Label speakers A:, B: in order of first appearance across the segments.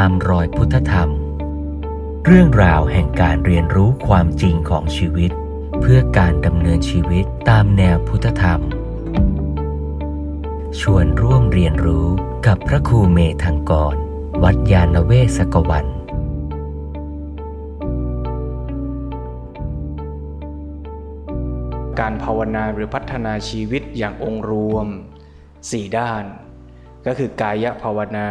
A: ตามรอยพุทธธรรม เรื่องราวแห่งการเรียนรู้ความจริงของชีวิต เพื่อการดำเนินชีวิตตามแนวพุทธธรรม ชวนร่วมเรียนรู้กับพระครูเมธังกร วัดยาณเวศกวัน
B: การภาวนาหรือพัฒนาชีวิตอย่างองค์รวมสี่ด้าน ก็คือกายภาวนา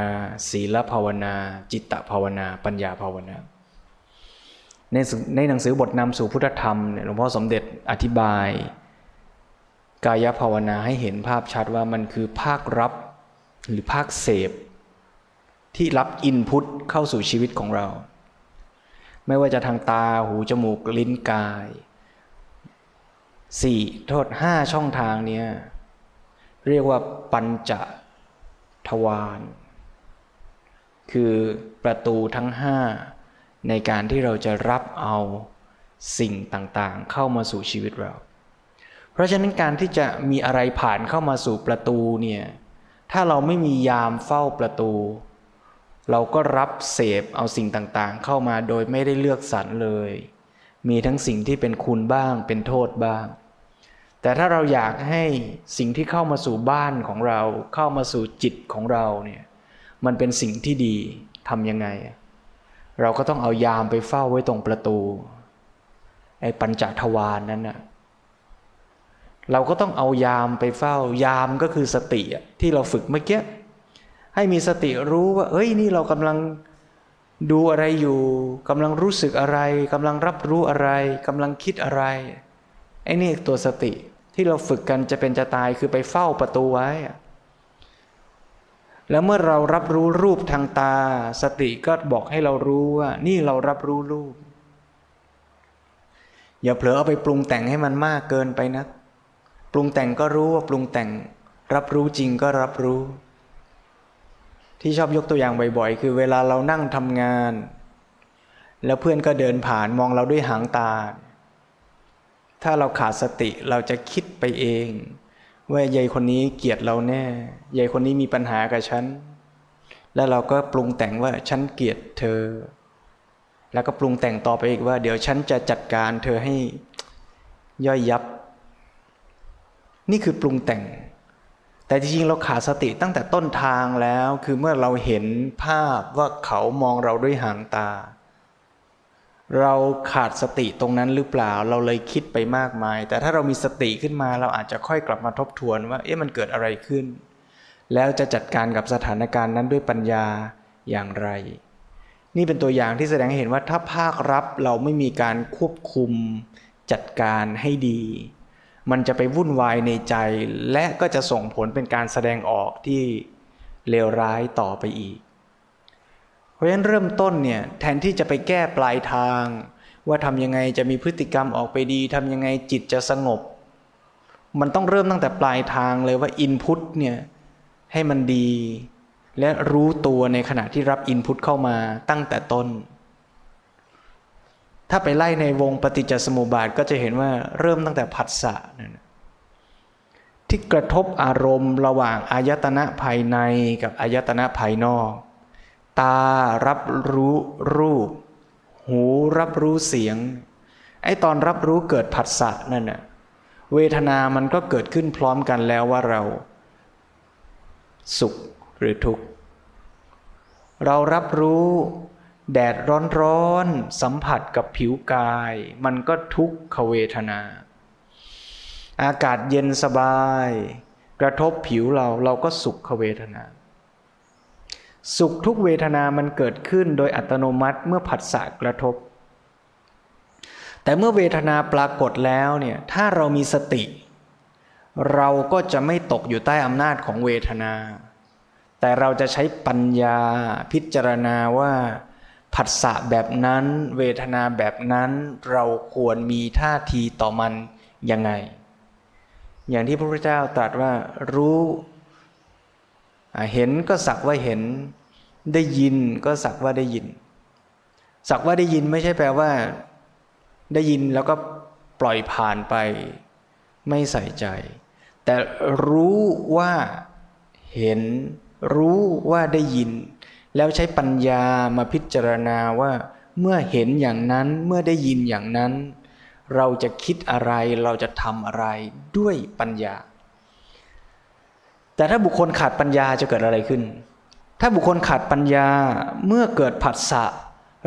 B: ศีลภาวนา จิตตภาวนา ปัญญาภาวนา ในในหนังสือบทนำสู่พุทธธรรมเนี่ยหลวงพ่อสมเด็จอธิบาย กายภาวนาให้เห็นภาพชัดว่ามันคือภาครับ หรือภาคเสพ ที่รับอินพุตเข้าสู่ชีวิตของเรา ไม่ว่าจะทางตาหูจมูกลิ้นกายสี่โทษห้าช่องทางเนี้ยเรียกว่าปัญจ ทวารคือประตูทั้งห้าในการที่เราจะรับเอาสิ่งต่างๆ เข้ามาสู่ชีวิตเรา เพราะฉะนั้นการที่จะมีอะไรผ่านเข้ามาสู่ประตูเนี่ยถ้าเราไม่มียามเฝ้าประตู เราก็รับเสพเอาสิ่งต่างๆ เข้ามาโดยไม่ได้เลือกสรรเลย มีทั้งสิ่งที่เป็นคุณบ้างเป็นโทษบ้าง แต่ถ้าเราอยากให้สิ่งที่เข้ามาสู่บ้านของเรา เข้ามาสู่จิตของเราเนี่ยมันเป็นสิ่งที่ดีทำยังไง เราก็ต้องเอายามไปเฝ้าไว้ตรงประตู ไอ้ปัญจทวารนนั้นน่ะเราก็ต้องเอายามไปเฝ้า ยามก็คือสติที่เราฝึกเมื่อกี้ให้มีสติรู้ว่า เอ้ยนี่เรากำลังดูอะไรอยู่กำลังรู้สึกอะไรกำลังรับรู้อะไรกำลังคิดอะไรไอ้นี่ตัวสติ ที่เราฝึกกันจะเป็นจะตายคือไปเฝ้าประตูไว้ แล้วเมื่อเรารับรู้รูปทางตา สติก็บอกให้เรารู้ว่า นี่เรารับรู้รูป อย่าเผลอเอาไปปรุงแต่งให้มันมากเกินไปนะปรุงแต่งก็รู้ว่าปรุงแต่ง รับรู้จริงก็รับรู้ ที่ชอบยกตัวอย่างบ่อยๆ คือเวลาเรานั่งทำงาน แล้วเพื่อนก็เดินผ่านมองเราด้วยหางตา ถ้าเราขาดสติเราจะคิดไปเอง ว่ายายคนนี้เกลียดเราแน่ยายคนนี้มีปัญหากับฉัน แล้วเราก็ปรุงแต่งว่าฉันเกลียดเธอ แล้วก็ปรุงแต่งต่อไปอีกว่า เดี๋ยวฉันจะจัดการเธอให้ย่อยยับ นี่คือปรุงแต่ง แต่จริงๆเราขาดสติตั้งแต่ต้นทางแล้ว คือเมื่อเราเห็นภาพว่าเขามองเราด้วยหางตา เราขาดสติตรงนั้นหรือเปล่าเราเลยคิดไปมากมาย แต่ถ้าเรามีสติขึ้นมาเราอาจจะค่อยกลับมาทบทวนว่า เอ๊ะมันเกิดอะไรขึ้น แล้วจะจัดการกับสถานการณ์นั้นด้วยปัญญาอย่างไร นี่เป็นตัวอย่างที่แสดงให้เห็นว่าถ้าภาครับเราไม่มีการควบคุมจัดการให้ดี มันจะไปวุ่นวายในใจ และก็จะส่งผลเป็นการแสดงออกที่เลวร้ายต่อไปอีก ราะฉะนั้นเริ่มต้นเนี่ยแทนที่จะไปแก้ปลายทาง ว่าทำยังไงจะมีพฤติกรรมออกไปดีทำยังไงจิตจะสงบ มันต้องเริ่มตั้งแต่ปลายทางเลยว่าอินพุตเนี่ยให้มันดี และรู้ตัวในขณะที่รับอินพุตเข้ามาตั้งแต่ต้น ถ้าไปไล่ในวงปฏิจจสมุปบาทก็จะเห็นว่าเริ่มตั้งแต่ผัสสะที่กระทบอารมณ์ระหว่างอายตนะภายในกับอายตนะภายนอก ตารับรู้รูป หูรับรู้เสียง ไอ้ตอนรับรู้เกิดผัสสะนั่นน่ะเวทนามันก็เกิดขึ้นพร้อมกันแล้วว่าเรา สุขหรือทุกข์ เรารับรู้ แดดร้อนๆสัมผัสกับผิวกาย มันก็ทุกขเวทนา อากาศเย็นสบาย กระทบผิวเราเราก็สุขเวทนา สุขทุกเวทนามันเกิดขึ้นโดยอัตโนมัติเมื่อผัสสะกระทบ แต่เมื่อเวทนาปรากฏแล้วเนี่ยถ้าเรามีสติ เราก็จะไม่ตกอยู่ใต้อำนาจของเวทนา แต่เราจะใช้ปัญญาพิจารณาว่า ผัสสะแบบนั้น เวทนาแบบนั้นเราควรมีท่าทีต่อมันยังไง อย่างที่พระพุทธเจ้าตรัสว่ารู้ เห็นก็สักว่าเห็น ได้ยินก็สักว่าได้ยิน สักว่าได้ยินไม่ใช่แปลว่า ได้ยินแล้วก็ปล่อยผ่านไป ไม่ใส่ใจ แต่รู้ว่าเห็น รู้ว่าได้ยิน แล้วใช้ปัญญามาพิจารณาว่า เมื่อเห็นอย่างนั้นเมื่อได้ยินอย่างนั้น เราจะคิดอะไรเราจะทำอะไรด้วยปัญญา แต่ถ้าบุคคลขาดปัญญาจะเกิดอะไรขึ้น ถ้าบุคคลขาดปัญญาเมื่อเกิดผัสสะ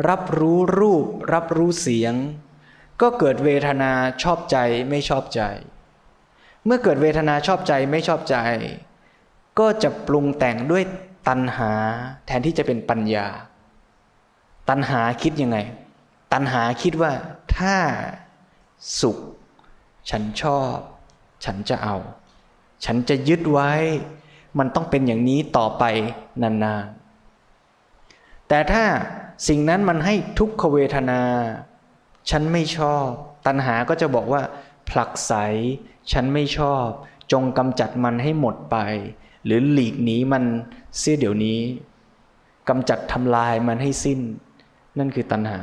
B: รับรู้รูป รับรู้เสียง ก็เกิดเวทนาชอบใจไม่ชอบใจ เมื่อเกิดเวทนาชอบใจไม่ชอบใจ ก็จะปรุงแต่งด้วยตัณหาแทนที่จะเป็นปัญญา ตัณหาคิดยังไง ตัณหาคิดว่าถ้าสุข ฉันชอบ ฉันจะเอา ฉันจะยึดไว้ มันต้องเป็นอย่างนี้ต่อไปนานๆ แต่ถ้าสิ่งนั้นมันให้ทุกขเวทนา ฉันไม่ชอบ ตัณหาก็จะบอกว่า ผลักไส ฉันไม่ชอบ จงกำจัดมันให้หมดไป หรือหลีกหนีมันเสียเดี๋ยวนี้กำจัดทำลายมันให้สิ้น นั่นคือตัณหา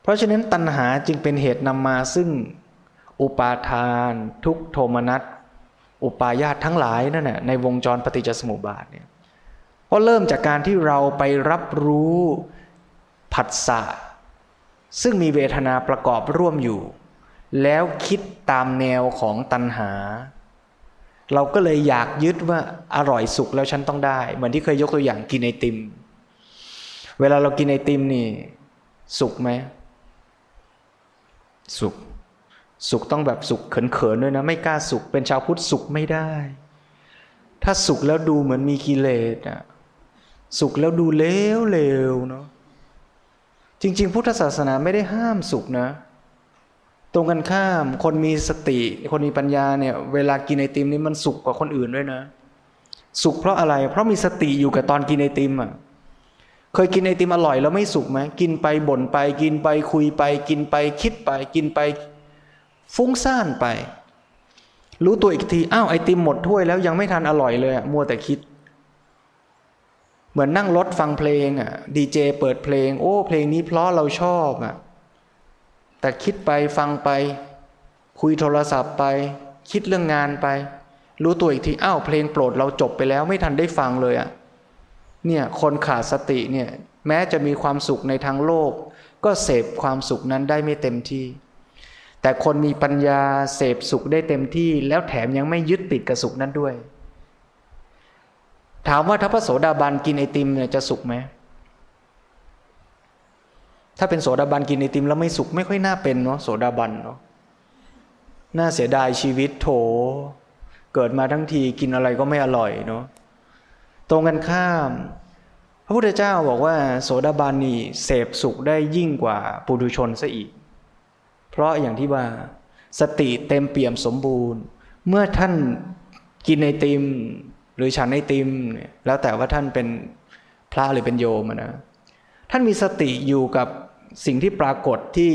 B: เพราะฉะนั้นตัณหาจึงเป็นเหตุนำมาซึ่งอุปาทาน ทุกโทมนัส อุปายาตทั้งหลายนั่นแหละในวงจรปฏิจจสมุปบาทเนี่ยก็เริ่มจากการที่เราไปรับรู้ผัสสะซึ่งมีเวทนาประกอบร่วมอยู่ แล้วคิดตามแนวของตัณหา เราก็เลยอยากยึดว่าอร่อยสุขแล้วฉันต้องได้ เหมือนที่เคยยกตัวอย่างกินไอติม เวลาเรากินไอติมนี่ สุขไหมสุข สุขต้องแบบสุขเขินๆด้วยนะ ไม่กล้าสุขเป็นชาวพุทธสุขไม่ได้ ถ้าสุขแล้วดูเหมือนมีกิเลสอะสุขแล้วดูเลวเลวเนาะจริง ๆ พุทธศาสนาไม่ได้ห้ามสุขนะ ตรงกันข้ามคนมีสติ คนมีปัญญาเนี่ย เวลากินไอติมนี่มันสุขกว่าคนอื่นด้วยนะ สุขเพราะอะไร เพราะมีสติอยู่กับตอนกินไอติมอะเคยกินไอติมอร่อยแล้วไม่สุขไหมกินไปบ่นไป กินไปคุยไป กินไปคิดไป กินไป ฟุ้งซ่านไป รู้ตัวอีกทีอ้าวไอติมหมดถ้วยแล้วยังไม่ทันอร่อยเลยมัวแต่คิด เหมือนนั่งรถฟังเพลงอะดีเจเปิดเพลง โอ้เพลงนี้เพราะเราชอบอะแต่คิดไปฟังไป คุยโทรศัพท์ไป คิดเรื่องงานไป รู้ตัวอีกทีอ้าวเพลงโปรดเราจบไปแล้วไม่ทันได้ฟังเลยอะเนี่ยคนขาดสติเนี่ยแม้จะมีความสุขในทางโลก ก็เสพความสุขนั้นได้ไม่เต็มที่ แต่คนมีปัญญาเสพสุขได้เต็มที่ แล้วแถมยังไม่ยึดติดกับสุขนั้นด้วย ถามว่าถ้าพระโสดาบันกินไอติมเนี่ยจะสุขไหมถ้าเป็นโสดาบันกินไอติมแล้วไม่สุขไม่ค่อยน่าเป็นเนาะโสดาบันเนาะน่าเสียดายชีวิตโถ เกิดมาทั้งทีกินอะไรก็ไม่อร่อยเนาะตรงกันข้าม พระพุทธเจ้าบอกว่า โสดาบันนี่เสพสุขได้ยิ่งกว่าปุถุชนซะอีก เพราะอย่างที่ว่าสติเต็มเปี่ยมสมบูรณ์ เมื่อท่านกินไอติม หรือฉันไอติมแล้วแต่ว่าท่านเป็นพระหรือเป็นโยมนะท่านมีสติอยู่กับสิ่งที่ปรากฏที่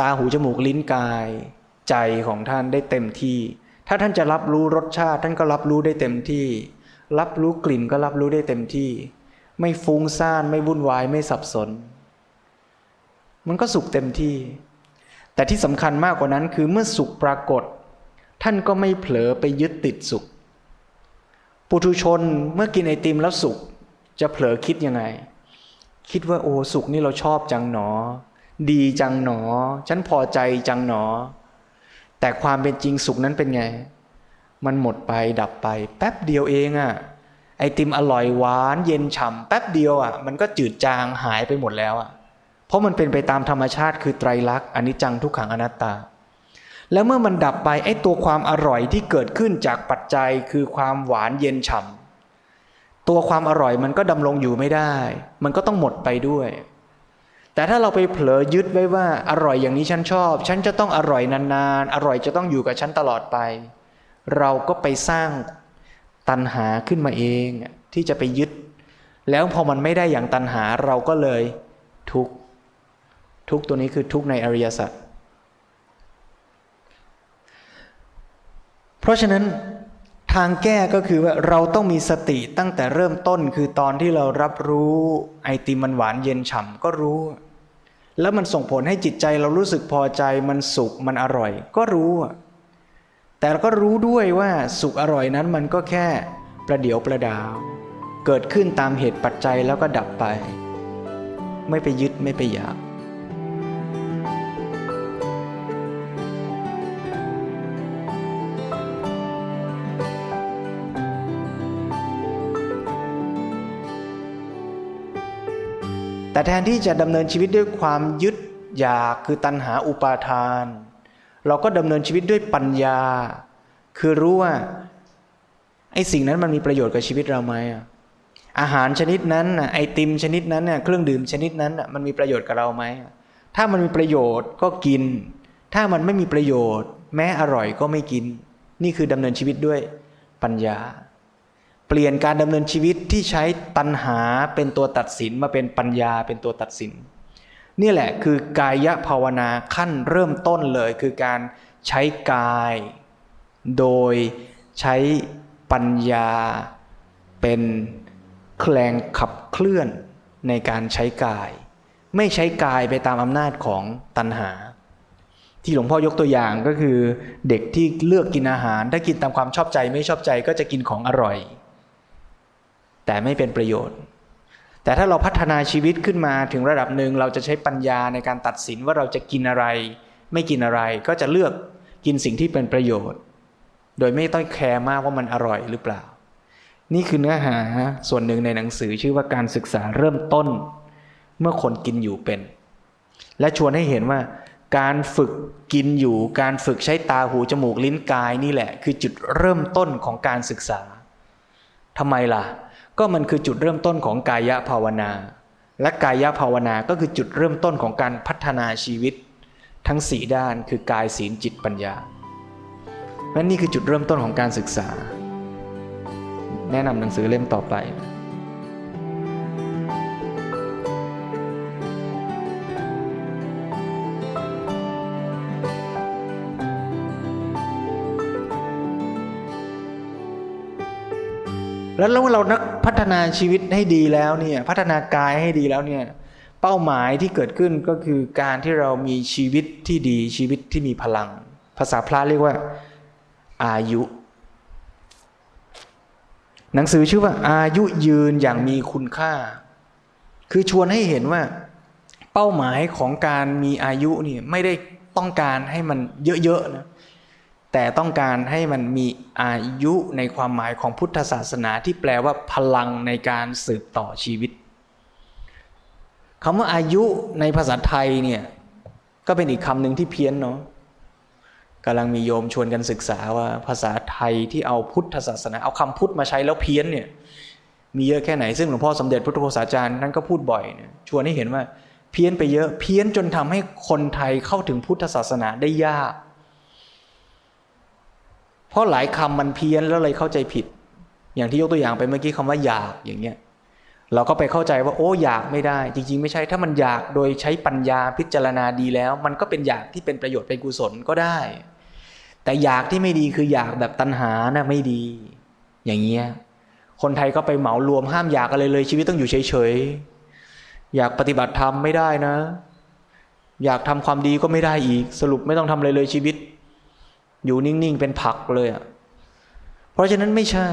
B: ตาหูจมูกลิ้นกาย ใจของท่านได้เต็มที่ ถ้าท่านจะรับรู้รสชาติ ท่านก็รับรู้ได้เต็มที่ รับรู้กลิ่นก็รับรู้ได้เต็มที่ ไม่ฟุ้งซ่านไม่วุ่นวายไม่สับสน มันก็สุขเต็มที่ แต่ที่สำคัญมากกว่านั้นคือเมื่อสุขปรากฏ ท่านก็ไม่เผลอไปยึดติดสุข ปุถุชนเมื่อกินไอติมแล้วสุข จะเผลอคิดยังไง คิดว่าโอ้สุขนี่เราชอบจังหนอ ดีจังหนอ ฉันพอใจจังหนอ แต่ความเป็นจริงสุขนั้นเป็นไง มันหมดไปดับไป แป๊บเดียวเองอะ่ะไอติมอร่อยหวาน เย็นฉ่ำแป๊บเดียวอะ่ะ มันก็จืดจางหายไปหมดแล้วอะ่ะ เพราะมันเป็นไปตามธรรมชาติคือไตรลักษณ์อนิจจังทุกขังอนัตตา แล้วเมื่อมันดับไปไอ้ตัวความอร่อยที่เกิดขึ้นจากปัจจัยคือความหวานเย็นฉ่ำตัวความอร่อยมันก็ดำรงอยู่ไม่ได้ มันก็ต้องหมดไปด้วย แต่ถ้าเราไปเผลอยึดไว้ว่าอร่อยอย่างนี้ฉันชอบ ฉันจะต้องอร่อยนานๆ อร่อยจะต้องอยู่กับฉันตลอดไป เราก็ไปสร้างตัณหาขึ้นมาเองที่จะไปยึด แล้วพอมันไม่ได้อย่างตัณหาเราก็เลยทุก ทุกตัวนี้คือทุกในอริยสัจเพราะฉะนั้นทางแก้ก็คือว่าเราต้องมีสติตั้งแต่เริ่มต้นคือตอนที่เรารับรู้ไอติมมันหวานเย็นฉ่ำก็รู้ แล้วมันส่งผลให้จิตใจเรารู้สึกพอใจมันสุขมันอร่อย ก็รู้ แต่ก็รู้ด้วยว่าสุขอร่อยนั้นมันก็แค่ประเดี๋ยวประดาว เกิดขึ้นตามเหตุปัจจัยแล้วก็ดับไป ไม่ไปยึดไม่ไปอยาก แต่แทนที่จะดำเนินชีวิตด้วยความยึดอยากคือตัณหาอุปาทาน เราก็ดำเนินชีวิตด้วยปัญญา คือรู้ว่าไอ้สิ่งนั้นมันมีประโยชน์กับชีวิตเราไหมอาหารชนิดนั้นไอติมชนิดนั้นเครื่องดื่มชนิดนั้นมันมีประโยชน์กับเราไหมถ้ามันมีประโยชน์ก็กิน ถ้ามันไม่มีประโยชน์ แม้อร่อยก็ไม่กิน นี่คือดำเนินชีวิตด้วยปัญญา เปลี่ยนการดำเนินชีวิตที่ใช้ตัณหาเป็นตัวตัดสินมาเป็นปัญญาเป็นตัวตัดสิน นี่แหละคือกายภาวนาขั้นเริ่มต้นเลยคือการใช้กาย โดยใช้ปัญญาเป็นแคลงขับเคลื่อนในการใช้กาย ไม่ใช้กายไปตามอำนาจของตัณหา ที่หลวงพ่อยกตัวอย่างก็คือ เด็กที่เลือกกินอาหาร ถ้ากินตามความชอบใจไม่ชอบใจก็จะกินของอร่อย แต่ไม่เป็นประโยชน์ แต่ถ้าเราพัฒนาชีวิตขึ้นมาถึงระดับหนึ่งเราจะใช้ปัญญาในการตัดสินว่าเราจะกินอะไร ไม่กินอะไรก็จะเลือกกินสิ่งที่เป็นประโยชน์ โดยไม่ต้องแคร์มากว่ามันอร่อยหรือเปล่า นี่คือเนื้อหาส่วนหนึ่งในหนังสือชื่อว่าการศึกษาเริ่มต้น เมื่อคนกินอยู่เป็น และชวนให้เห็นว่าการฝึกกินอยู่ การฝึกใช้ตาหูจมูกลิ้นกายนี่แหละ คือจุดเริ่มต้นของการศึกษาทำไมล่ะ ก็มันคือจุดเริ่มต้นของกายภาวนา และกายภาวนาก็คือจุดเริ่มต้นของการพัฒนาชีวิต ทั้งสี่ด้านคือกายศีลจิตปัญญาและนี่คือจุดเริ่มต้นของการศึกษา แนะนำหนังสือเล่มต่อไป แล้วเรานักพัฒนาชีวิตให้ดีแล้วเนี่ยพัฒนากายให้ดีแล้วเนี่ยเป้าหมายที่เกิดขึ้นก็คือการที่เรามีชีวิตที่ดีชีวิตที่มีพลัง ภาษาพระเรียกว่า อายุ หนังสือชื่อว่า อายุยืนอย่างมีคุณค่า คือชวนให้เห็นว่า เป้าหมายของการมีอายุนี่ไม่ได้ต้องการให้มันเยอะๆนะ แต่ต้องการให้มันมีอายุในความหมายของพุทธศาสนาที่แปลว่าพลังในการสืบต่อชีวิตคำว่าอายุในภาษาไทยเนี่ยก็เป็นอีกคำหนึ่งที่เพี้ยนเนาะกำลังมีโยมชวนกันศึกษาว่าภาษาไทยที่เอาพุทธศาสนา เอาคำพุทธมาใช้แล้วเพี้ยนเนี่ยมีเยอะแค่ไหนซึ่งหลวงพ่อสมเด็จพระพุทธโฆษาจารย์ท่านก็พูดบ่อยเนี่ยชวนให้เห็นว่าเพี้ยนไปเยอะเพี้ยนจนทำให้คนไทยเข้าถึงพุทธศาสนาได้ยาก เพราะหลายคำมันเพี้ยนแล้วเลยเข้าใจผิด อย่างที่ยกตัวอย่างไปเมื่อกี้คำว่าอยากอย่างเงี้ยเราก็ไปเข้าใจว่าโอ้อยากไม่ได้ จริง ๆ ไม่ใช่ถ้ามันอยากโดยใช้ปัญญาพิจารณาดีแล้ว มันก็เป็นอยากที่เป็นประโยชน์เป็นกุศลก็ได้ แต่อยากที่ไม่ดีคืออยากแบบตัณหานะ่ะไม่ดี อย่างเงี้ยคนไทยก็ไปเหมารวมห้ามอยากอะไรเลย ชีวิตต้องอยู่เฉยๆอยากปฏิบัติธรรมไม่ได้นะ อยากทำความดีก็ไม่ได้อีก สรุปไม่ต้องทำอะไรเลยชีวิต อยู่นิ่งๆ เป็นผักเลยอะเพราะฉะนั้นไม่ใช่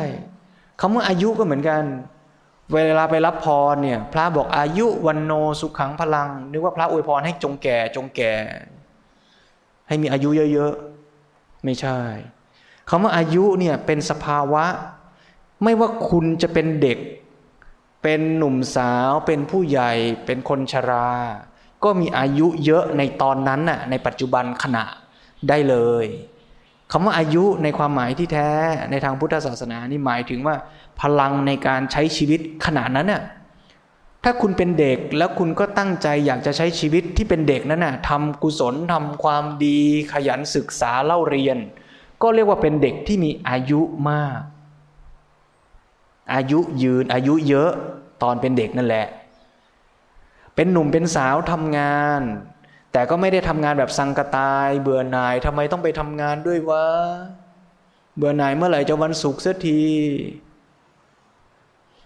B: คำว่าอายุก็เหมือนกัน เวลาไปรับพรเนี่ย พระบอกอายุวันโนสุขังพลัง นึกว่าพระอวยพรให้จงแก่จงแก่ ให้มีอายุเยอะๆ ไม่ใช่คำว่าอายุเนี่ยเป็นสภาวะ ไม่ว่าคุณจะเป็นเด็ก เป็นหนุ่มสาว เป็นผู้ใหญ่ เป็นคนชรา ก็มีอายุเยอะในตอนนั้นน่ะในปัจจุบันขณะได้เลย คำว่าอายุในความหมายที่แท้ในทางพุทธศาสนานี่หมายถึงว่าพลังในการใช้ชีวิตขนาดนั้นน่ะถ้าคุณเป็นเด็กแล้วคุณก็ตั้งใจอยากจะใช้ชีวิตที่เป็นเด็กนั้นน่ะทำกุศลทำความดีขยันศึกษาเล่าเรียน ก็เรียกว่าเป็นเด็กที่มีอายุมาก อายุยืนอายุเยอะตอนเป็นเด็กนั่นแหละ เป็นหนุ่มเป็นสาวทำงาน แต่ก็ไม่ได้ทำงานแบบสังกตาย เบื่อหน่ายทำไมต้องไปทำงานด้วยวะเบื่อหน่ายเมื่อไหร่จะวันศุกร์สักที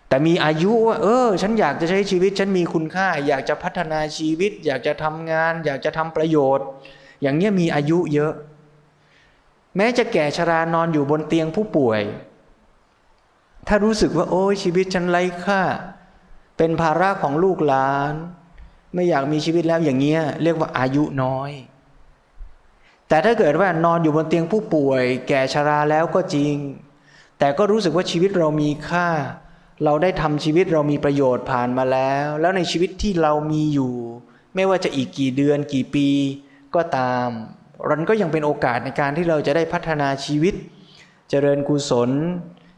B: แต่มีอายุว่าเออ ฉันอยากจะใช้ชีวิต ฉันมีคุณค่า อยากจะพัฒนาชีวิต อยากจะทำงาน อยากจะทำประโยชน์ อย่างเนี้ยมีอายุเยอะ แม้จะแก่ชรานอนอยู่บนเตียงผู้ป่วย ถ้ารู้สึกว่า โอ้ยชีวิตฉันไร้ค่า เป็นภาระของลูกหลาน ไม่อยากมีชีวิตแล้วอย่างเงี้ยเรียกว่าอายุน้อย แต่ถ้าเกิดว่านอนอยู่บนเตียงผู้ป่วย แก่ชราแล้วก็จริง แต่ก็รู้สึกว่าชีวิตเรามีค่า เราได้ทำชีวิตเรามีประโยชน์ผ่านมาแล้ว แล้วในชีวิตที่เรามีอยู่ ไม่ว่าจะอีกกี่เดือนกี่ปีก็ตามรันก็ยังเป็นโอกาสในการที่เราจะได้พัฒนาชีวิต เจริญกุศล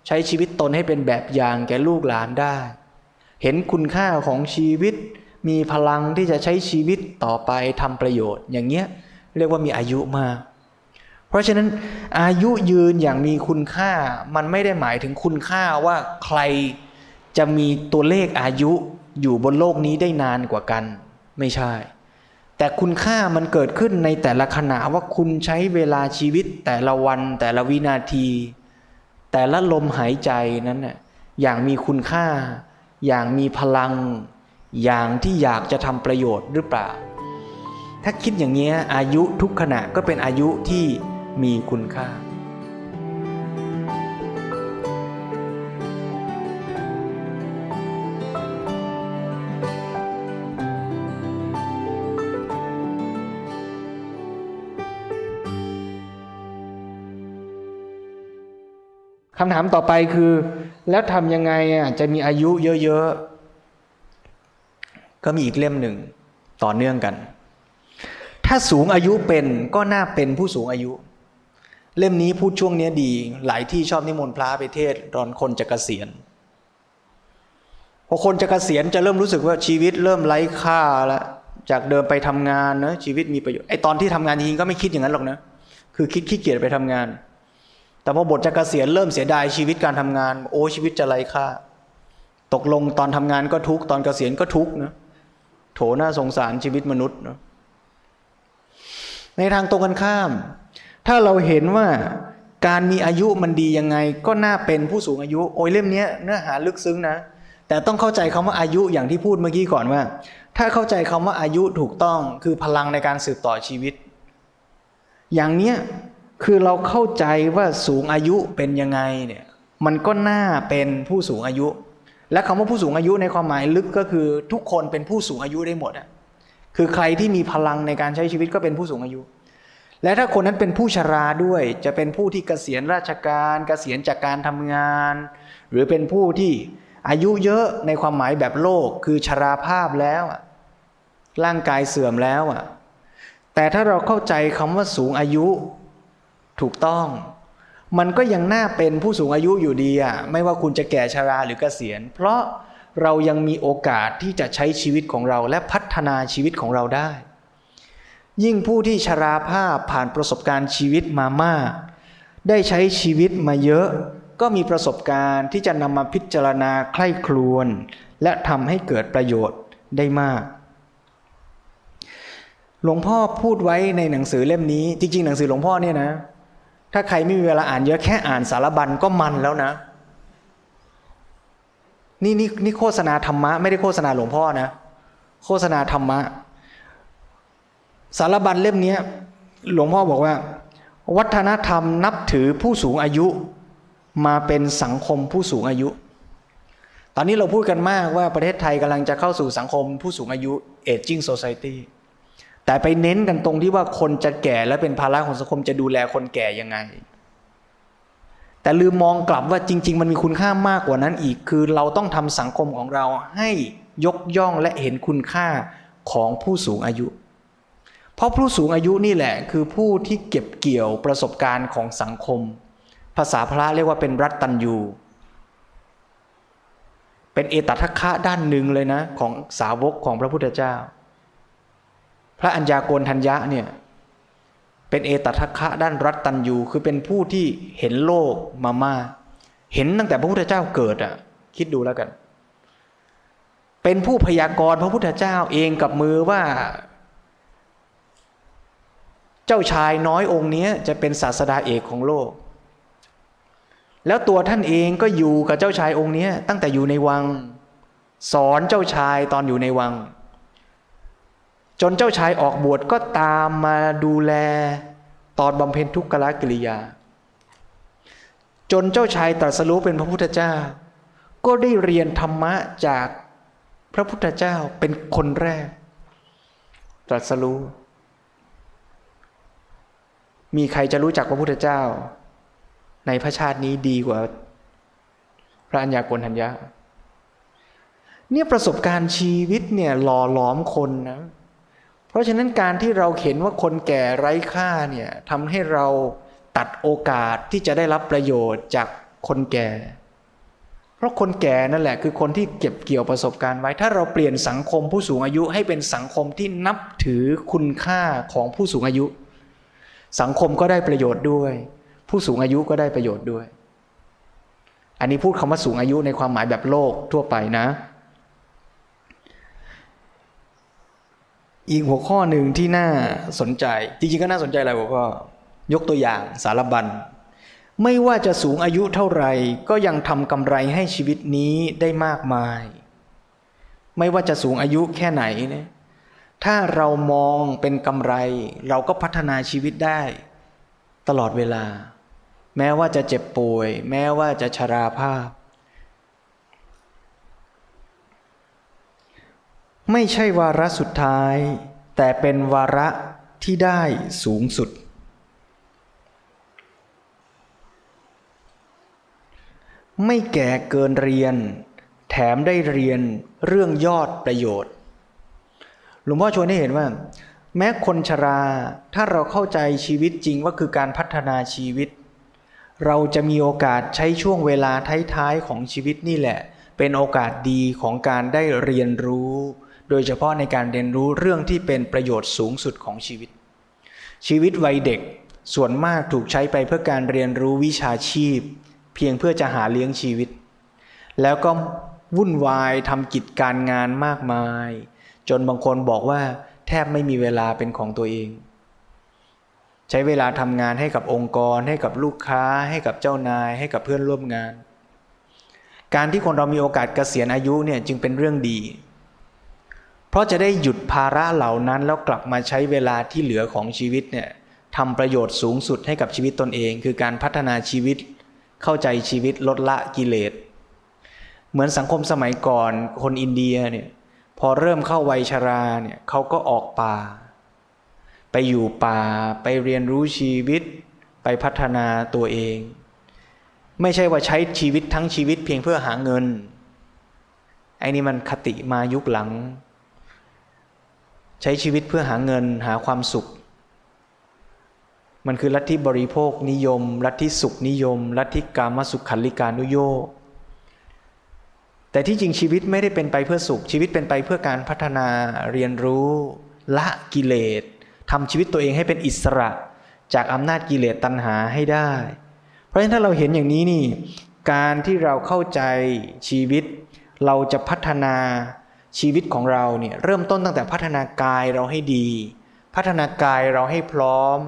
B: ใช้ชีวิตตนให้เป็นแบบอย่างแก่ลูกหลานได้ เห็นคุณค่าของชีวิต มีพลังที่จะใช้ชีวิตต่อไปทำประโยชน์ อย่างเงี้ยเรียกว่ามีอายุมาก เพราะฉะนั้นอายุยืนอย่างมีคุณค่า มันไม่ได้หมายถึงคุณค่าว่าใครจะมีตัวเลขอายุอยู่บนโลกนี้ได้นานกว่ากัน ไม่ใช่ แต่คุณค่ามันเกิดขึ้นในแต่ละขณะว่าคุณใช้เวลาชีวิตแต่ละวันแต่ละวินาที แต่ละลมหายใจนั้นน่ะอย่างมีคุณค่า อย่างมีพลัง อย่างที่อยากจะทำประโยชน์หรือเปล่า ถ้าคิดอย่างนี้อายุทุกขณะก็เป็นอายุที่มีคุณค่า คำถามต่อไปคือ แล้วทำยังไงอะจะมีอายุเยอะๆ ก็มีอีกเล่มหนึ่งต่อเนื่องกัน ถ้าสูงอายุเป็นก็น่าเป็นผู้สูงอายุ เล่มนี้พูดช่วงนี้ดี หลายที่ชอบนิมนต์พระไปเทศตอนคนจะกะเกษียณพอคนจะกะเกษียณจะเริ่มรู้สึกว่าชีวิตเริ่มไร้ค่าแล้วจากเดิมไปทำงานเนะชีวิตมีประโยชน์ไอตอนที่ทำงานจริงก็ไม่คิดอย่างนั้นหรอกนะคือคิดขี้เกียจไปทำงาน แต่พอบทจะกะเกษียณเริ่มเสียดายชีวิตการทำงาน โอ้ชีวิตจะไร้ค่า ตกลงตอนทำงานก็ทุกตอนกเกษียณก็ทุกนะ โถน่าสงสารชีวิตมนุษย์นะในทางตรงกันข้าม ถ้าเราเห็นว่าการมีอายุมันดียังไง ก็น่าเป็นผู้สูงอายุ โอ้ยเล่มนี้เนื้อหาลึกซึ้งนะ แต่ต้องเข้าใจคำว่าอายุอย่างที่พูดเมื่อกี้ก่อนว่า ถ้าเข้าใจคำว่าอายุถูกต้องคือพลังในการสืบต่อชีวิต อย่างเนี้ยคือเราเข้าใจว่าสูงอายุเป็นยังไงเนี่ยมันก็น่าเป็นผู้สูงอายุ และคำว่าผู้สูงอายุในความหมายลึกก็คือทุกคนเป็นผู้สูงอายุได้หมดอะคือใครที่มีพลังในการใช้ชีวิตก็เป็นผู้สูงอายุ และถ้าคนนั้นเป็นผู้ชราด้วย จะเป็นผู้ที่เกษียณราชการเกษียณจากการทำงาน หรือเป็นผู้ที่อายุเยอะในความหมายแบบโลก คือชราภาพแล้วร่างกายเสื่อมแล้วอะแต่ถ้าเราเข้าใจคำว่าสูงอายุถูกต้อง มันก็ยังน่าเป็นผู้สูงอายุอยู่ดีอะไม่ว่าคุณจะแก่ชาราหรือเกษียณ เพราะเรายังมีโอกาสที่จะใช้ชีวิตของเราและพัฒนาชีวิตของเราได้ ยิ่งผู้ที่ชราภาพผ่านประสบการณ์ชีวิตมามาก ได้ใช้ชีวิตมาเยอะ ก็มีประสบการณ์ที่จะนำมาพิจารณาใคร่ครวญและทำให้เกิดประโยชน์ได้มากหลวงพ่อพูดไว้ในหนังสือเล่มนี้ จริง ๆ หนังสือหลวงพ่อเนี่ยนะ ถ้าใครไม่มีเวลาอ่านเยอะแค่อ่านสารบัญก็มันแล้วนะ นี่นี่นี่โฆษณาธรรมะ ไม่ได้โฆษณาหลวงพ่อนะ โฆษณาธรรมะ สารบัญเล่มนี้หลวงพ่อบอกว่า วัฒนธรรมนับถือผู้สูงอายุ มาเป็นสังคมผู้สูงอายุ ตอนนี้เราพูดกันมากว่าประเทศไทยกำลังจะเข้าสู่สังคมผู้สูงอายุ aging society แต่ไปเน้นกันตรงที่ว่าคนจะแก่และเป็นภาระของสังคมจะดูแลคนแก่ยังไง แต่ลืมมองกลับว่าจริง ๆ มันมีคุณค่ามากกว่านั้นอีก คือเราต้องทำสังคมของเราให้ยกย่องและเห็นคุณค่าของผู้สูงอายุ เพราะผู้สูงอายุนี่แหละ คือผู้ที่เก็บเกี่ยวประสบการณ์ของสังคม ภาษาพระเรียกว่าเป็นรัตตัญยูเป็นเอตทัคคะด้านหนึ่งเลยนะ ของสาวกของพระพุทธเจ้า ระัญญาโกณทัญญะเนี่ยเป็นเอตทัคคะด้านรัตตัญยูคือเป็นผู้ที่เห็นโลกมามาเห็นตั้งแต่พระพุทธเจ้าเกิดอะ คิดดูแล้วกัน เป็นผู้พยากรณ์พระพุทธเจ้าเองกับมือว่า เจ้าชายน้อยองค์นี้จะเป็นศาสดาเอกของโลก แล้วตัวท่านเองก็อยู่กับเจ้าชายองค์นี้ตั้งแต่อยู่ในวัง สอนเจ้าชายตอนอยู่ในวัง จนเจ้าชายออกบวชก็ตามมาดูแลตอนบำเพ็ญทุกขละกิริยา จนเจ้าชายตรัสรู้เป็นพระพุทธเจ้า ก็ได้เรียนธรรมะจากพระพุทธเจ้าเป็นคนแรก ตรัสรู้ มีใครจะรู้จักพระพุทธเจ้า ในพระชาตินี้ดีกว่า พระัญญากณทัญญาเนี่ยประสบการณ์ชีวิตเนี่ยหล่อหลอมคนนะ ราะฉะนั้นการที่เราเห็นว่าคนแก่ไร้ค่าเนี่ยทำให้เราตัดโอกาสที่จะได้รับประโยชน์จากคนแก่ เพราะคนแก่นั่นแหละคือคนที่เก็บเกี่ยวประสบการณ์ไว้ ถ้าเราเปลี่ยนสังคมผู้สูงอายุให้เป็นสังคมที่นับถือคุณค่าของผู้สูงอายุ สังคมก็ได้ประโยชน์ด้วย ผู้สูงอายุก็ได้ประโยชน์ด้วย อันนี้พูดคำว่าสูงอายุในความหมายแบบโลกทั่วไปนะ อีกหัวข้อหนึ่งที่น่าสนใจ จริงๆก็น่าสนใจหลายหัวข้อยกตัวอย่างสารบัญไม่ว่าจะสูงอายุเท่าไหร่ก็ยังทำกำไรให้ชีวิตนี้ได้มากมาย ไม่ว่าจะสูงอายุแค่ไหนเนี่ยถ้าเรามองเป็นกำไร เราก็พัฒนาชีวิตได้ ตลอดเวลา แม้ว่าจะเจ็บป่วย แม้ว่าจะชราภาพ ไม่ใช่วาระสุดท้าย แต่เป็นวาระที่ได้สูงสุด ไม่แก่เกินเรียน แถมได้เรียนเรื่องยอดประโยชน์ หลวงพ่อชวนให้เห็นว่า แม้คนชราถ้าเราเข้าใจชีวิตจริงว่าคือการพัฒนาชีวิต เราจะมีโอกาสใช้ช่วงเวลาท้ายๆของชีวิตนี่แหละ เป็นโอกาสดีของการได้เรียนรู้ โดยเฉพาะในการเรียนรู้เรื่องที่เป็นประโยชน์สูงสุดของชีวิต ชีวิตวัยเด็กส่วนมากถูกใช้ไปเพื่อการเรียนรู้วิชาชีพ เพียงเพื่อจะหาเลี้ยงชีวิต แล้วก็วุ่นวายทำกิจการงานมากมาย จนบางคนบอกว่า แทบไม่มีเวลาเป็นของตัวเอง ใช้เวลาทำงานให้กับองค์กร ให้กับลูกค้า ให้กับเจ้านาย ให้กับเพื่อนร่วมงาน การที่คนเรามีโอกาสเกษียณอายุเนี่ยจึงเป็นเรื่องดี ราะจะได้หยุดภาระเหล่านั้นแล้วกลับมาใช้เวลาที่เหลือของชีวิตเนี่ยทำประโยชน์สูงสุดให้กับชีวิตตนเอง คือการพัฒนาชีวิตเข้าใจชีวิตลดละกิเลส เหมือนสังคมสมัยก่อนคนอินเดียเนี่ยพอเริ่มเข้าวัยชราเนี่ยเขาก็ออกป่า ไปอยู่ป่าไปเรียนรู้ชีวิตไปพัฒนาตัวเอง ไม่ใช่ว่าใช้ชีวิตทั้งชีวิตเพียงเพื่อหาเงินไอ้นี่มันคติมายุคหลัง ใช้ชีวิตเพื่อหาเงินหาความสุข มันคือลัทธิบริโภคนิยม ลัทธิสุขนิยม ลัทธิกามสุขขันลิกานุโยแต่ที่จริงชีวิตไม่ได้เป็นไปเพื่อสุข ชีวิตเป็นไปเพื่อการพัฒนาเรียนรู้ละกิเลสทำชีวิตตัวเองให้เป็นอิสระ จากอำนาจกิเลสตัณหาให้ได้ เพราะฉะนั้นถ้าเราเห็นอย่างนี้นี่ การที่เราเข้าใจชีวิต เราจะพัฒนา ชีวิตของเราเนี่ยเริ่มต้นตั้งแต่พัฒนากายเราให้ดี พัฒนากายเราให้พร้อม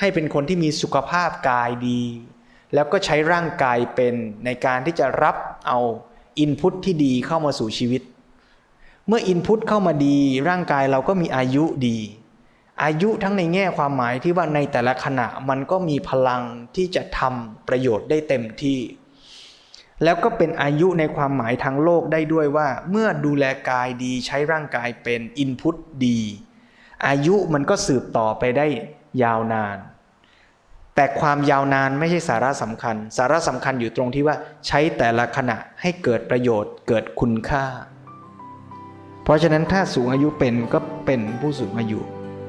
B: ให้เป็นคนที่มีสุขภาพกายดี แล้วก็ใช้ร่างกายเป็นในการที่จะรับเอาอินพุตที่ดีเข้ามาสู่ชีวิต เมื่ออินพุตเข้ามาดี ร่างกายเราก็มีอายุดี อายุทั้งในแง่ความหมายที่ว่าในแต่ละขณะมันก็มีพลังที่จะทำประโยชน์ได้เต็มที่ แล้วก็เป็นอายุในความหมายทางโลกได้ด้วยว่า เมื่อดูแลกายดีใช้ร่างกายเป็นอินพุตดี อายุมันก็สืบต่อไปได้ยาวนาน แต่ความยาวนานไม่ใช่สาระสำคัญ สาระสำคัญอยู่ตรงที่ว่าใช้แต่ละขณะให้เกิดประโยชน์เกิดคุณค่า เพราะฉะนั้นถ้าสูงอายุเป็นก็เป็นผู้สูงอายุ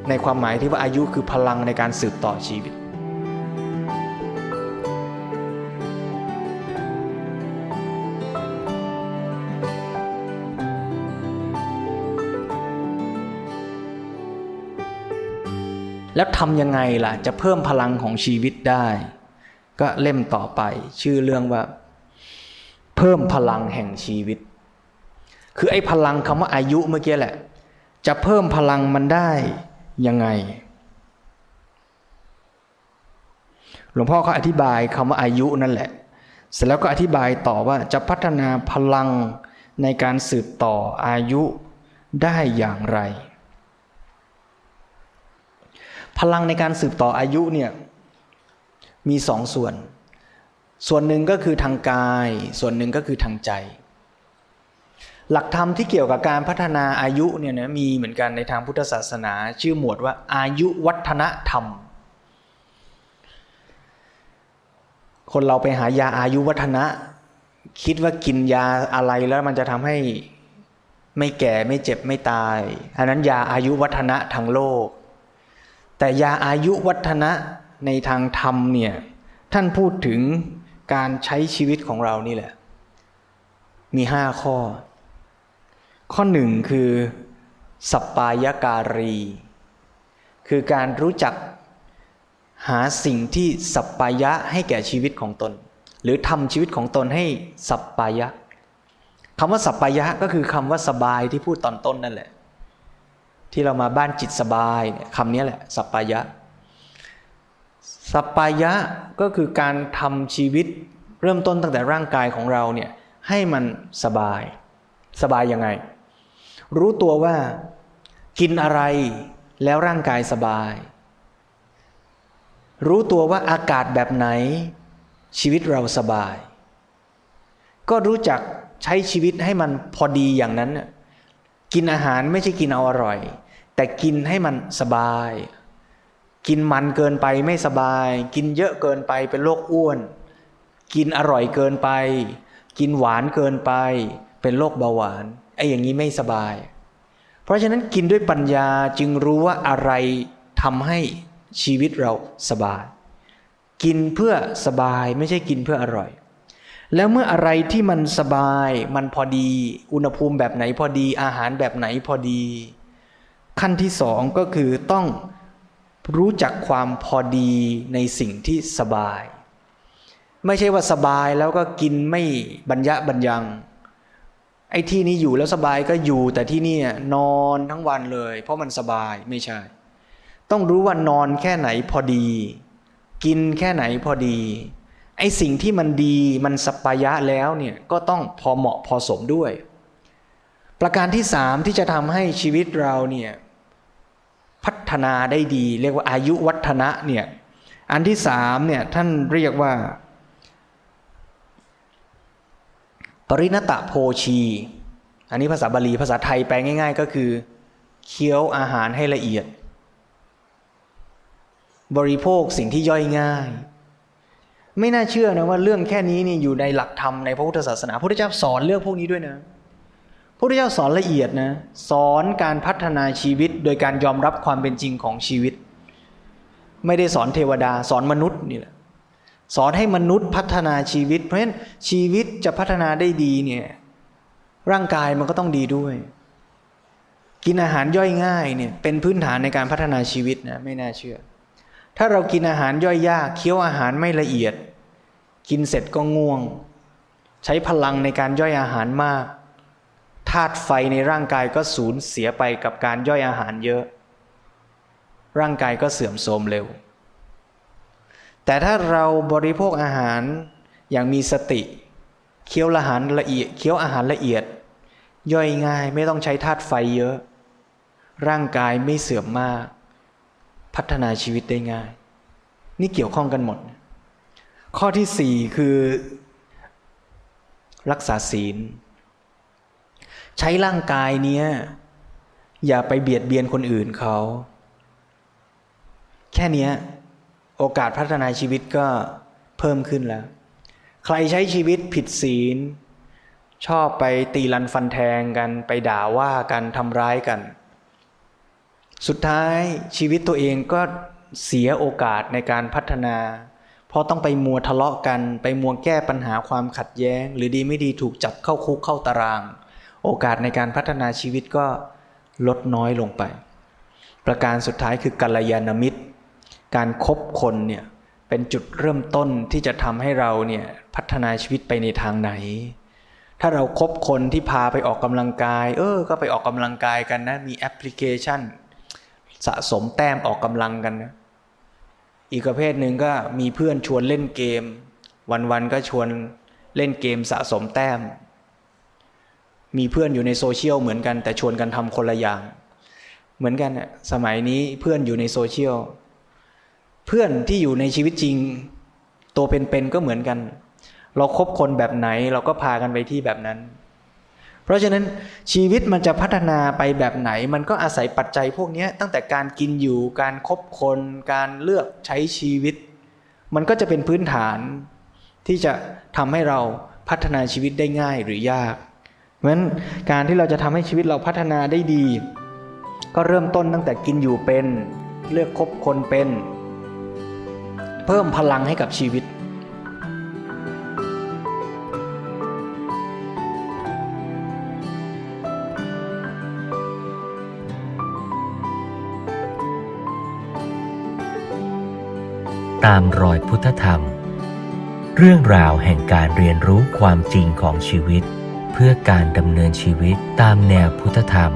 B: ในความหมายที่ว่าอายุคือพลังในการสืบต่อชีวิต แล้วทำยังไงล่ะ จะเพิ่มพลังของชีวิตได้ ก็เล่มต่อไป ชื่อเรื่องว่า เพิ่มพลังแห่งชีวิต คือไอ้พลังคำว่าอายุเมื่อกี้แหละ จะเพิ่มพลังมันได้ยังไง หลวงพ่อเขาอธิบายคำว่าอายุนั่นแหละ เสร็จแล้วก็อธิบายต่อว่าจะพัฒนาพลังในการสืบต่ออายุได้อย่างไร พลังในการสืบต่ออายุเนี่ยมีสองส่วน ส่วนหนึ่งก็คือทางกาย ส่วนหนึ่งก็คือทางใจ หลักธรรมที่เกี่ยวกับการพัฒนาอายุเนี่ยนะมีเหมือนกันในทางพุทธศาสนา ชื่อหมวดว่าอายุวัฒนธรรม คนเราไปหายาอายุวัฒนะ คิดว่ากินยาอะไรแล้วมันจะทำให้ไม่แก่ไม่เจ็บไม่ตาย อันนั้นยาอายุวัฒนะทางโลก แต่ยาอายุวัฒนะในทางธรรมเนี่ยท่านพูดถึงการใช้ชีวิตของเรานี่แหละ มีห้าข้อ ข้อหนึ่งคือสัปปายการี คือการรู้จักหาสิ่งที่สัปปายะให้แก่ชีวิตของตน หรือทำชีวิตของตนให้สัปปายะคำว่าสัปปายะก็คือคำว่าสบายที่พูดตอนต้นนั่นแหละ ที่เรามาบ้านจิตสบายเนี่ยคำนี้แหละสัปปายะสัปปายะก็คือการทำชีวิตเริ่มต้นตั้งแต่ร่างกายของเราเนี่ยให้มันสบาย สบายยังไง รู้ตัวว่ากินอะไรแล้วร่างกายสบาย รู้ตัวว่าอากาศแบบไหน ชีวิตเราสบาย ก็รู้จักใช้ชีวิตให้มันพอดีอย่างนั้น กินอาหารไม่ใช่กินเอาอร่อย แต่กินให้มันสบาย กินมันเกินไปไม่สบาย กินเยอะเกินไปเป็นโรคอ้วน กินอร่อยเกินไป กินหวานเกินไป เป็นโรคเบาหวานไอ้อย่างนี้ไม่สบาย เพราะฉะนั้นกินด้วยปัญญาจึงรู้ว่าอะไรทำให้ชีวิตเราสบาย กินเพื่อสบายไม่ใช่กินเพื่ออร่อย แล้วเมื่ออะไรที่มันสบาย มันพอดี อุณหภูมิแบบไหนพอดี อาหารแบบไหนพอดี ขั้นที่สองก็คือต้องรู้จักความพอดีในสิ่งที่สบาย ไม่ใช่ว่าสบายแล้วก็กินไม่บรรยะบรรยังไอ้ที่นี้อยู่แล้วสบายก็อยู่แต่ที่นี่นอนทั้งวันเลย เพราะมันสบายไม่ใช่ ต้องรู้ว่านอนแค่ไหนพอดี กินแค่ไหนพอดี ไอ้สิ่งที่มันดีมันสปายะแล้วเนี่ยก็ต้องพอเหมาะพอสมด้วย ประการที่สามที่จะทำให้ชีวิตเราเนี่ย ฒนาได้ดี เรียกว่าอายุวัฒนะเนี่ยอันที่สามเนี่ยท่านเรียกว่า ปริณตะโพชี อันนี้ภาษาบาลีภาษาไทยแปลง่าย ๆ ก็คือ เคี้ยวอาหารให้ละเอียด บริโภคสิ่งที่ย่อยง่าย ไม่น่าเชื่อนะว่าเรื่องแค่นี้นี่อยู่ในหลักธรรมในพระพุทธศาสนาพระพุทธเจ้าสอนเรื่องพวกนี้ด้วยนะ พุทธเจ้าสอนละเอียดนะสอนการพัฒนาชีวิตโดยการยอมรับความเป็นจริงของชีวิต ไม่ได้สอนเทวดา สอนมนุษย์นี่แหละสอนให้มนุษย์พัฒนาชีวิต เพราะฉะนั้นชีวิตจะพัฒนาได้ดีเนี่ยร่างกายมันก็ต้องดีด้วย กินอาหารย่อยง่ายเนี่ยเป็นพื้นฐานในการพัฒนาชีวิตนะไม่น่าเชื่อ ถ้าเรากินอาหารย่อยยากเคี้ยวอาหารไม่ละเอียด กินเสร็จก็ง่วง ใช้พลังในการย่อยอาหารมาก ธาตุไฟในร่างกายก็สูญเสียไปกับการย่อยอาหารเยอะ ร่างกายก็เสื่อมโทรมเร็ว แต่ถ้าเราบริโภคอาหารอย่างมีสติ เคี้ยวอาหารละเอียด เคี้ยวอาหารละเอียด ย่อยง่ายไม่ต้องใช้ธาตุไฟเยอะ ร่างกายไม่เสื่อมมาก พัฒนาชีวิตได้ง่าย นี่เกี่ยวข้องกันหมด ข้อที่สี่คือ รักษาศีล ใช้ร่างกายเนี้ยอย่าไปเบียดเบียนคนอื่นเขา แค่นี้โอกาสพัฒนาชีวิตก็เพิ่มขึ้นแล้ว ใครใช้ชีวิตผิดศีล ชอบไปตีลันฟันแทงกันไปด่าว่ากันทำร้ายกัน สุดท้ายชีวิตตัวเองก็เสียโอกาสในการพัฒนา เพราะต้องไปมัวทะเลาะกัน ไปมัวแก้ปัญหาความขัดแย้ง หรือดีไม่ดีถูกจับเข้าคุกเข้าตาราง โอกาสในการพัฒนาชีวิตก็ลดน้อยลงไป ประการสุดท้ายคือกัลยาณมิตร การครบคนเนี่ยเป็นจุดเริ่มต้นที่จะทำให้เราเนี่ยพัฒนาชีวิตไปในทางไหน ถ้าเราครบคนที่พาไปออกกำลังกาย เออ ก็ไปออกกำลังกายกันนะ มีแอปพลิเคชัน สะสมแต้มออกกำลังกันนะอีกประเภทหนึ่งก็มีเพื่อนชวนเล่นเกม วันๆก็ชวนเล่นเกมสะสมแต้ม มีเพื่อนอยู่ในโซเชียลเหมือนกัน แต่ชวนกันทำคนละอย่าง เหมือนกันสมัยนี้เพื่อนอยู่ในโซเชียลเพื่อนที่อยู่ในชีวิตจริง ตัวเป็นๆก็เหมือนกัน เราคบคนแบบไหนเราก็พากันไปที่แบบนั้น เพราะฉะนั้นชีวิตมันจะพัฒนาไปแบบไหน มันก็อาศัยปัจจัยพวกนี้ตั้งแต่การกินอยู่การคบคน การเลือกใช้ชีวิต มันก็จะเป็นพื้นฐานที่จะทำให้เราพัฒนาชีวิตได้ง่ายหรือยาก เพราะฉะนั้นการที่เราจะทำให้ชีวิตเราพัฒนาได้ดี ก็เริ่มต้นตั้งแต่กินอยู่เป็น เลือกคบคนเป็น เพิ่มพลังให้กับชีวิต
A: ตามรอยพุทธธรรม เรื่องราวแห่งการเรียนรู้ความจริงของชีวิต พื่อการดำเนินชีวิตตามแนวพุทธธรรม